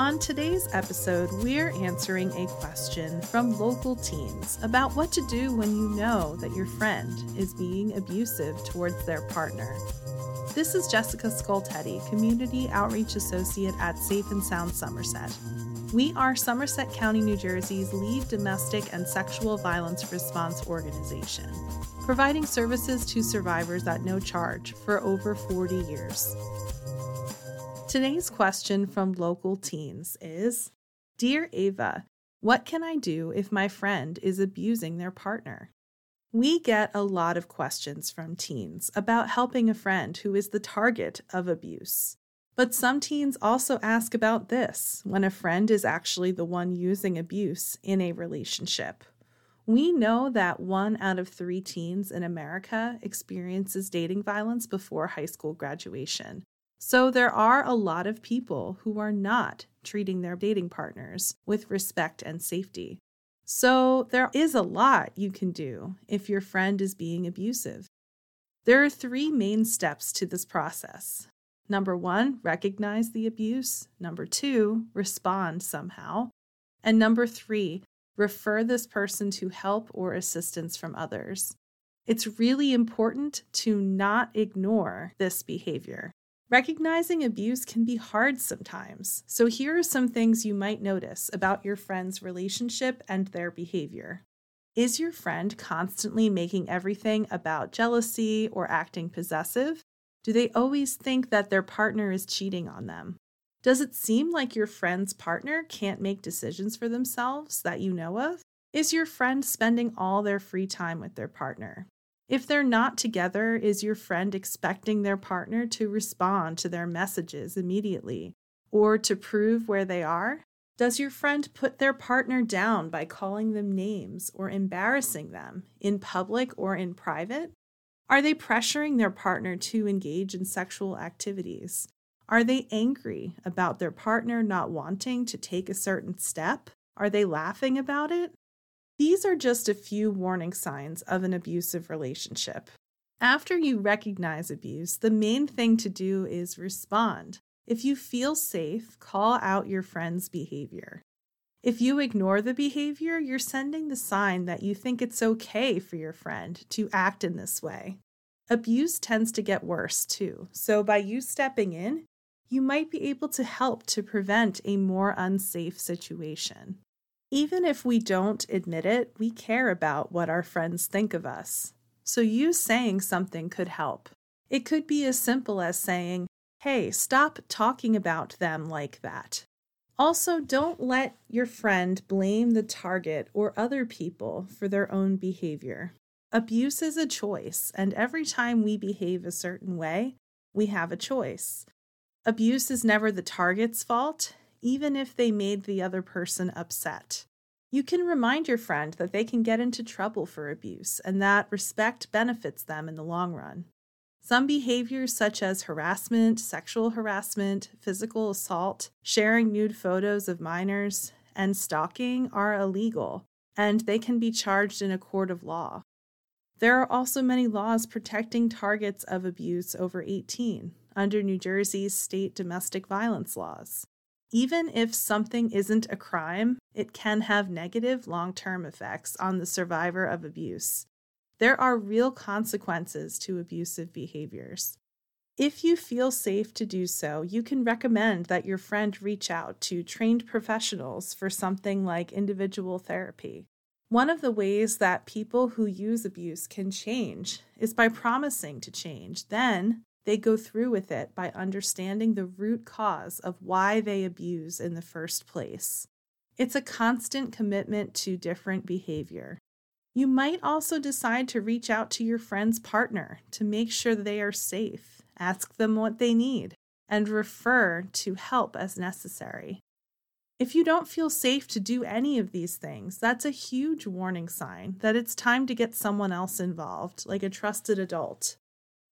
On today's episode, we're answering a question from local teens about what to do when you know that your friend is being abusive towards their partner. This is Jessica Scoltetti, Community Outreach Associate at Safe and Sound Somerset. We are Somerset County, New Jersey's lead domestic and sexual violence response organization, providing services to survivors at no charge for over 40 years. Today's question from local teens is Dear Ava, what can I do if my friend is abusing their partner? We get a lot of questions from teens about helping a friend who is the target of abuse. But some teens also ask about this when a friend is actually the one using abuse in a relationship. We know that one out of three teens in America experiences dating violence before high school graduation. So there are a lot of people who are not treating their dating partners with respect and safety. So there is a lot you can do if your friend is being abusive. There are three main steps to this process. Number one, recognize the abuse. Number two, respond somehow. And number three, refer this person to help or assistance from others. It's really important to not ignore this behavior. Recognizing abuse can be hard sometimes, so here are some things you might notice about your friend's relationship and their behavior. Is your friend constantly making everything about jealousy or acting possessive? Do they always think that their partner is cheating on them? Does it seem like your friend's partner can't make decisions for themselves that you know of? Is your friend spending all their free time with their partner? If they're not together, is your friend expecting their partner to respond to their messages immediately or to prove where they are? Does your friend put their partner down by calling them names or embarrassing them in public or in private? Are they pressuring their partner to engage in sexual activities? Are they angry about their partner not wanting to take a certain step? Are they laughing about it? These are just a few warning signs of an abusive relationship. After you recognize abuse, the main thing to do is respond. If you feel safe, call out your friend's behavior. If you ignore the behavior, you're sending the sign that you think it's okay for your friend to act in this way. Abuse tends to get worse too, so by you stepping in, you might be able to help to prevent a more unsafe situation. Even if we don't admit it, we care about what our friends think of us. So you saying something could help. It could be as simple as saying, Hey, stop talking about them like that. Also, don't let your friend blame the target or other people for their own behavior. Abuse is a choice, and every time we behave a certain way, we have a choice. Abuse is never the target's fault, even if they made the other person upset. You can remind your friend that they can get into trouble for abuse and that respect benefits them in the long run. Some behaviors, such as harassment, sexual harassment, physical assault, sharing nude photos of minors, and stalking, are illegal, and they can be charged in a court of law. There are also many laws protecting targets of abuse over 18 under New Jersey's state domestic violence laws. Even if something isn't a crime, it can have negative long term effects on the survivor of abuse. There are real consequences to abusive behaviors. If you feel safe to do so, you can recommend that your friend reach out to trained professionals for something like individual therapy. One of the ways that people who use abuse can change is by promising to change. Then they go through with it by understanding the root cause of why they abuse in the first place. It's a constant commitment to different behavior. You might also decide to reach out to your friend's partner to make sure they are safe, ask them what they need, and refer to help as necessary. If you don't feel safe to do any of these things, that's a huge warning sign that it's time to get someone else involved, like a trusted adult.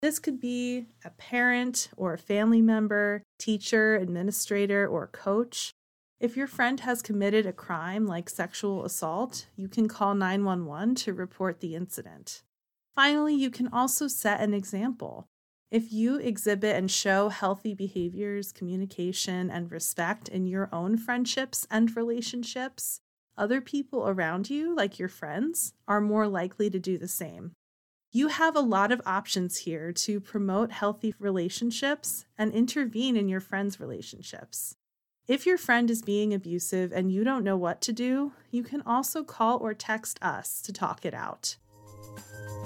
This could be a parent or a family member, teacher, administrator, or coach. If your friend has committed a crime like sexual assault, you can call 911 to report the incident. Finally, you can also set an example. If you exhibit and show healthy behaviors, communication, and respect in your own friendships and relationships, other people around you, like your friends, are more likely to do the same. You have a lot of options here to promote healthy relationships and intervene in your friends' relationships. If your friend is being abusive and you don't know what to do, you can also call or text us to talk it out.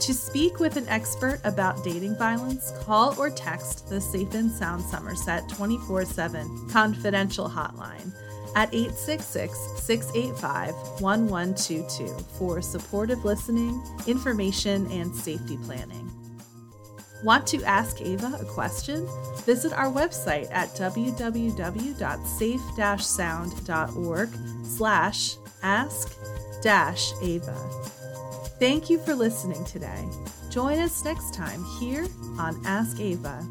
To speak with an expert about dating violence, call or text the Safe and Sound Somerset 24 7 confidential hotline at 866 685 1122 for supportive listening, information, and safety planning. Want to ask Ava a question? Visit our website at www.safe-sound.org slash ask-ava. Thank you for listening today. Join us next time here on Ask Ava.